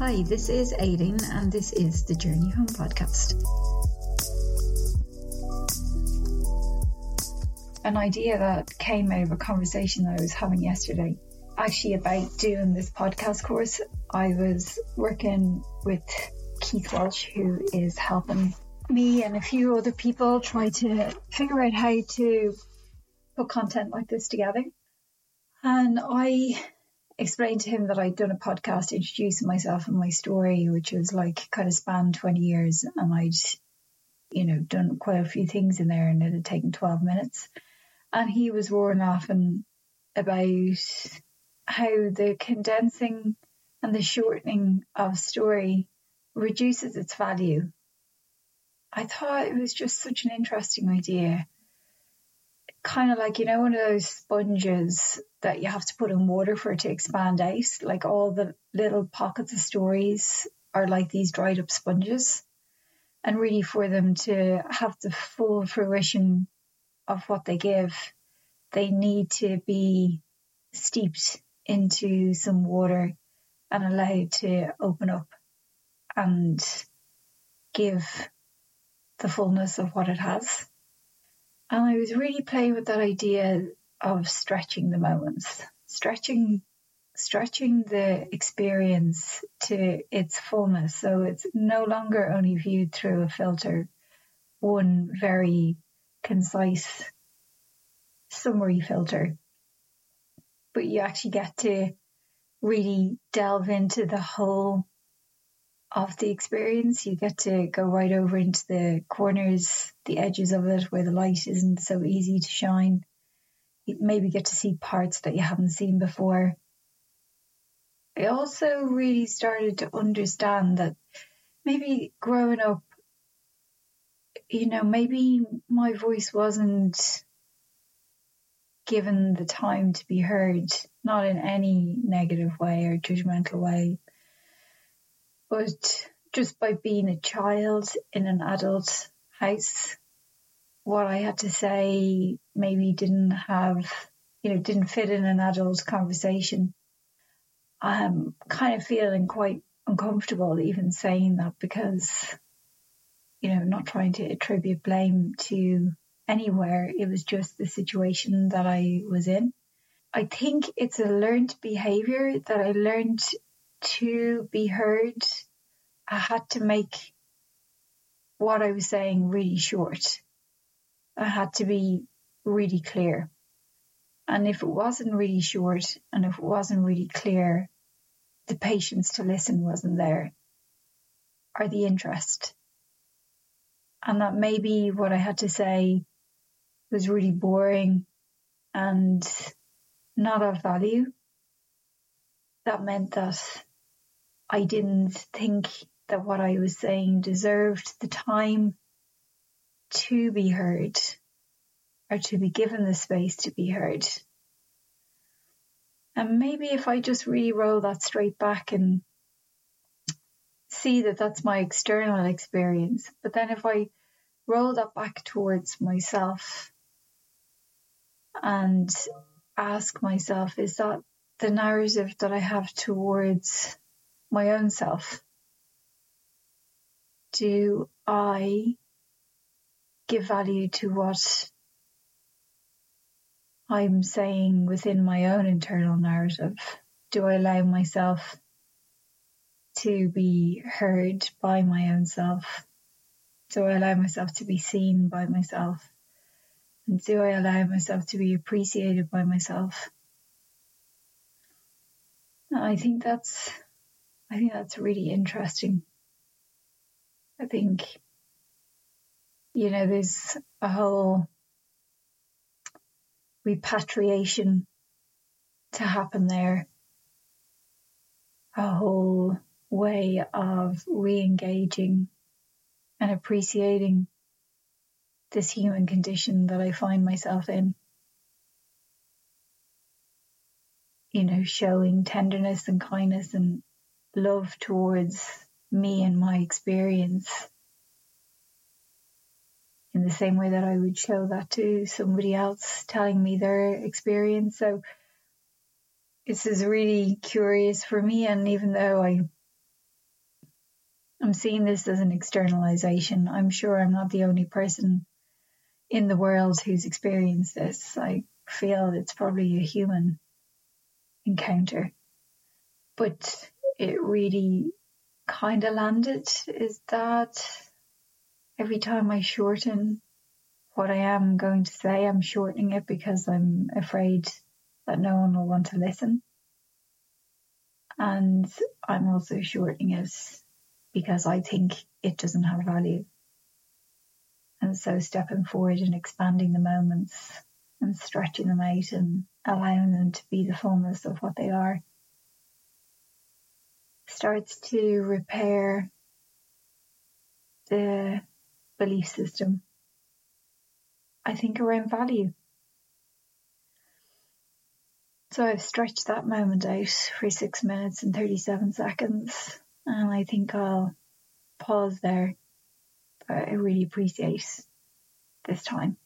Hi, this is Aileen, and this is the Journey Home podcast. An idea that came out of a conversation that I was having yesterday, actually about doing this podcast course. I was working with Keith Walsh, who is helping me and a few other people try to figure out how to put content like this together. And I explained to him that I'd done a podcast introducing myself and my story, which was like kind of spanned 20 years. And I'd, you know, done quite a few things in there and it had taken 12 minutes. And he was roaring laughing about how the condensing and the shortening of story reduces its value. I thought it was just such an interesting idea kind of like, you know, one of those sponges that you have to put in water for it to expand out. Like all the little pockets of stories are like these dried up sponges. And really, for them to have the full fruition of what they give, they need to be steeped into some water and allowed to open up and give the fullness of what it has. And I was really playing with that idea of stretching the moments, stretching, stretching the experience to its fullness. So it's no longer only viewed through a filter, one very concise summary filter, but you actually get to really delve into the whole of the experience. You get to go right over into the corners, the edges of it where the light isn't so easy to shine. You maybe get to see parts that you haven't seen before. I also really started to understand that maybe growing up, you know, maybe my voice wasn't given the time to be heard, not in any negative way or judgmental way but just by being a child in an adult house, what I had to say maybe didn't have, you know, didn't fit in an adult conversation. I'm kind of feeling quite uncomfortable even saying that because, you know, not trying to attribute blame to anywhere. It was just the situation that I was in. I think it's a learned behavior that I learned to be heard, I had to make what I was saying really short. I had to be really clear. And if it wasn't really short and if it wasn't really clear, the patience to listen wasn't there or the interest. And that maybe what I had to say was really boring and not of value. That meant that I didn't think that what I was saying deserved the time to be heard or to be given the space to be heard. And maybe if I just really roll that straight back and see that that's my external experience, but then if I roll that back towards myself and ask myself, is that the narrative that I have towards my own self? Do I give value to what I'm saying within my own internal narrative? Do I allow myself to be heard by my own self? Do I allow myself to be seen by myself? And do I allow myself to be appreciated by myself? I think that's I think that's really interesting. I think, you know, there's a whole repatriation to happen there, a whole way of re engaging and appreciating this human condition that I find myself in. You know, showing tenderness and kindness and love towards me and my experience in the same way that I would show that to somebody else telling me their experience. So this is really curious for me. And even though I I'm seeing this as an externalization. I'm sure I'm not the only person in the world who's experienced this. I feel it's probably a human encounter. But it really kind of landed is that every time I shorten what I am going to say, I'm shortening it because I'm afraid that no one will want to listen. And I'm also shortening it because I think it doesn't have value. And so stepping forward and expanding the moments and stretching them out and allowing them to be the fullness of what they are starts to repair the belief system. I think around value. So I've stretched that moment out for six minutes and 37 seconds, and I think I'll pause there. But I really appreciate this time.